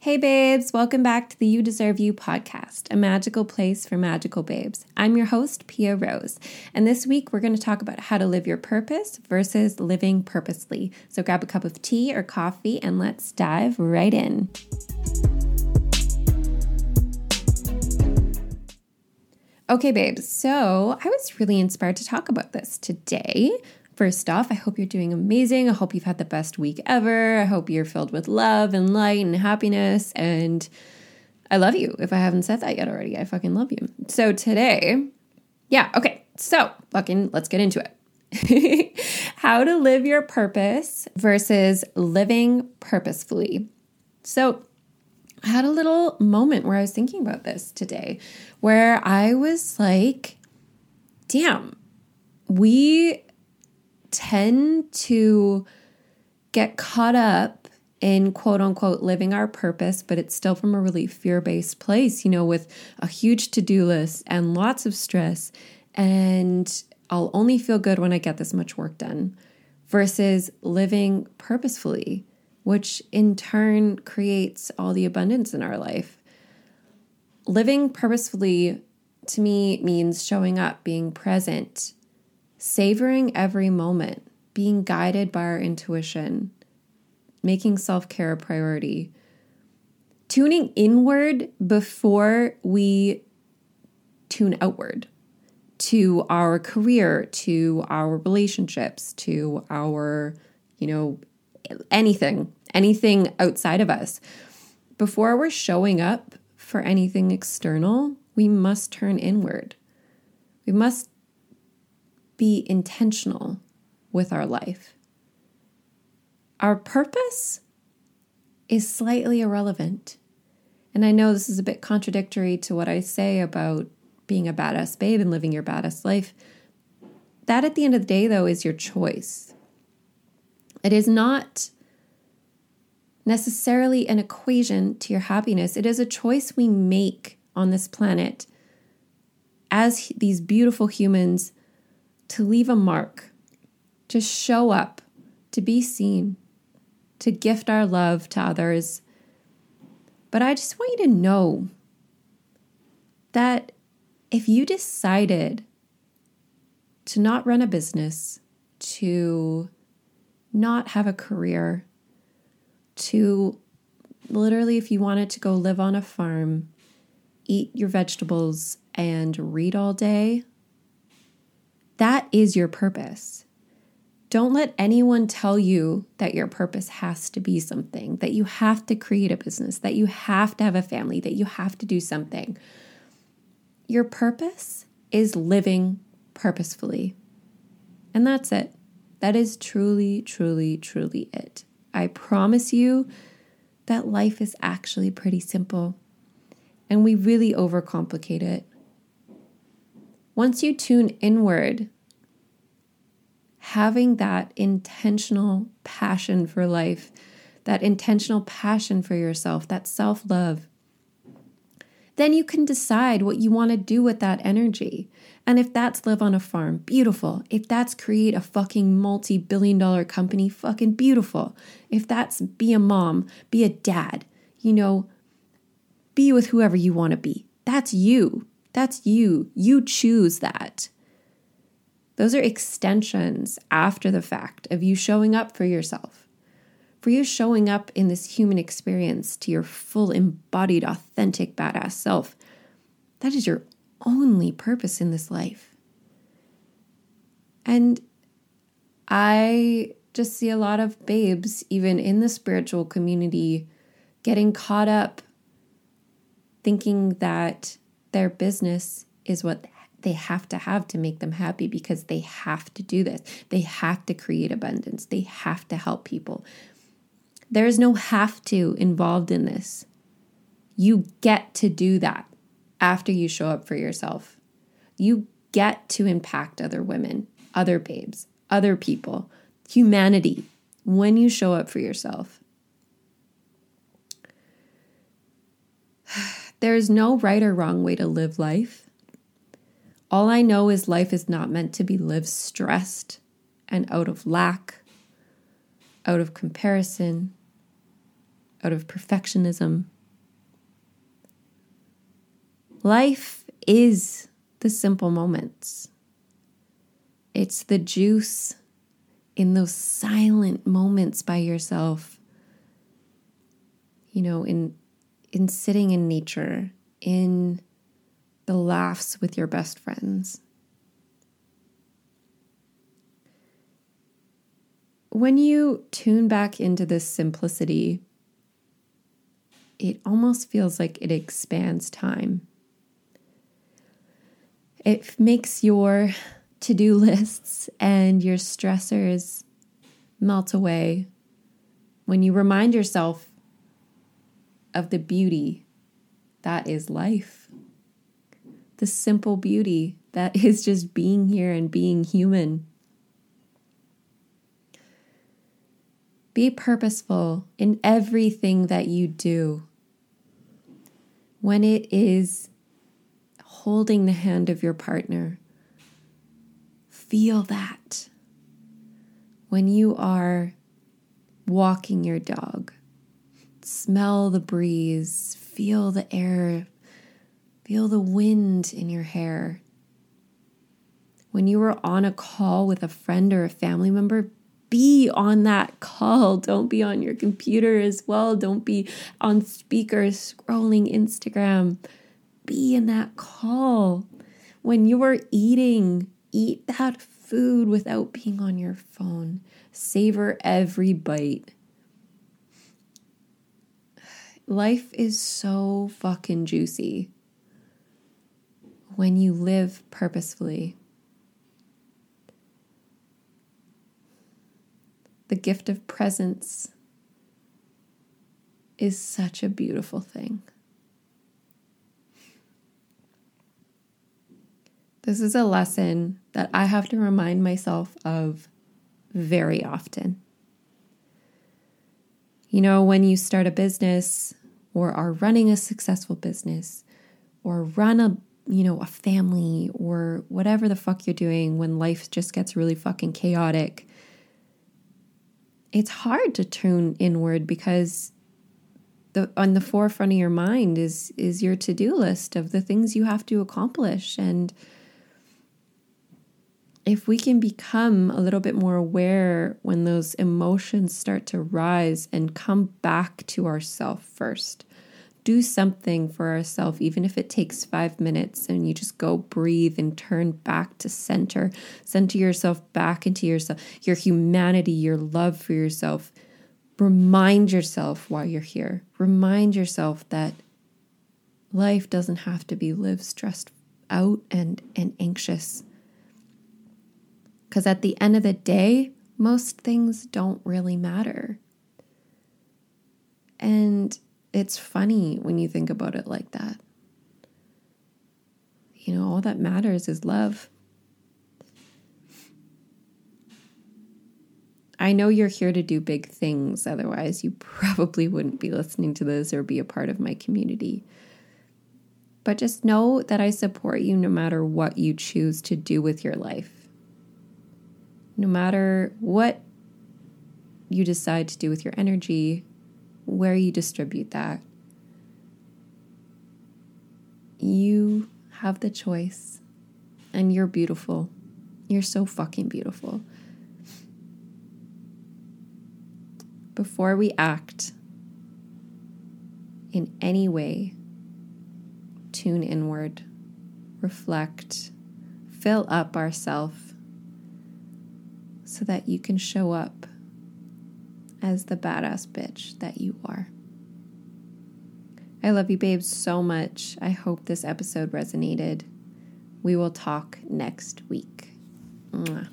Hey, babes, welcome back to the You Deserve You podcast, a magical place for magical babes. I'm your host, Pia Rose, and this week we're going to talk about how to live your purpose versus living purposely. So grab a cup of tea or coffee and let's dive right in. Okay, babes, so I was really inspired to talk about this today First off, I hope you're doing amazing. I hope you've had the best week ever. I hope you're filled with love and light and happiness. And I love you. If I haven't said that yet already, I fucking love you. So today, yeah, okay. So fucking let's get into it. How to live your purpose versus living purposefully. So I had a little moment where I was thinking about this today where I was like, damn, we tend to get caught up in quote unquote living our purpose, but it's still from a really fear based place, you know, with a huge to do list and lots of stress. And I'll only feel good when I get this much work done versus living purposefully, which in turn creates all the abundance in our life. Living purposefully to me means showing up, being present, savoring every moment, being guided by our intuition, making self care a priority, tuning inward before we tune outward to our career, to our relationships, to our, you know, anything, anything outside of us. Before we're showing up for anything external, we must turn inward. We must be intentional with our life. Our purpose is slightly irrelevant. And I know this is a bit contradictory to what I say about being a badass babe and living your badass life. That at the end of the day, though, is your choice. It is not necessarily an equation to your happiness, it is a choice we make on this planet as these beautiful humans to leave a mark, to show up, to be seen, to gift our love to others. But I just want you to know that if you decided to not run a business, to not have a career, to literally, if you wanted to go live on a farm, eat your vegetables, and read all day, that is your purpose. Don't let anyone tell you that your purpose has to be something, that you have to create a business, that you have to have a family, that you have to do something. Your purpose is living purposefully. And that's it. That is truly, truly, truly it. I promise you that life is actually pretty simple and we really overcomplicate it. Once you tune inward, having that intentional passion for life, that intentional passion for yourself, that self love, then you can decide what you want to do with that energy. And if that's live on a farm, beautiful. If that's create a fucking multi billion dollar company, fucking beautiful. If that's be a mom, be a dad, you know, be with whoever you want to be. That's you. That's you. You choose that. Those are extensions after the fact of you showing up for yourself, for you showing up in this human experience to your full embodied, authentic, badass self. That is your only purpose in this life. And I just see a lot of babes, even in the spiritual community, getting caught up thinking that their business is what they have to have to make them happy because they have to do this. They have to create abundance. They have to help people. There is no have to involved in this. You get to do that after you show up for yourself. You get to impact other women, other babes, other people, humanity when you show up for yourself. There is no right or wrong way to live life. All I know is life is not meant to be lived stressed and out of lack, out of comparison. out of perfectionism. Life is the simple moments. It's the juice in those silent moments by yourself. You know, in in sitting in nature, in the laughs with your best friends. When you tune back into this simplicity, it almost feels like it expands time. It makes your to do lists and your stressors melt away when you remind yourself of the beauty that is life. The simple beauty that is just being here and being human. Be purposeful in everything that you do. When it is holding the hand of your partner, feel that. When you are walking your dog, smell the breeze, feel the air, feel the wind in your hair. When you are on a call with a friend or a family member, be on that call. Don't be on your computer as well. Don't be on speakers scrolling Instagram. Be in that call. When you're eating, eat that food without being on your phone. Savor every bite. Life is so fucking juicy when you live purposefully. the gift of presence is such a beautiful thing. This is a lesson that I have to remind myself of very often. You know, when you start a business or are running a successful business or run a you know, a family or whatever the fuck you're doing when life just gets really fucking chaotic it's hard to tune inward because the on the forefront of your mind is is your to-do list of the things you have to accomplish. And if we can become a little bit more aware when those emotions start to rise and come back to ourself first do something for ourselves, even if it takes five minutes and you just go breathe and turn back to center, center yourself back into yourself, your humanity, your love for yourself. Remind yourself why you're here. Remind yourself that life doesn't have to be lived stressed out and, and anxious. Because at the end of the day, most things don't really matter. And it's funny when you think about it like that. You know, all that matters is love. I know you're here to do big things, otherwise, you probably wouldn't be listening to this or be a part of my community. But just know that I support you no matter what you choose to do with your life. No matter what you decide to do with your energy, where you distribute that. You have the choice, and you're beautiful. You're so fucking beautiful. Before we act in any way, tune inward, reflect, fill up ourself so that you can show up as the badass bitch that you are. I love you, babes, so much. I hope this episode resonated. We will talk next week. Mwah.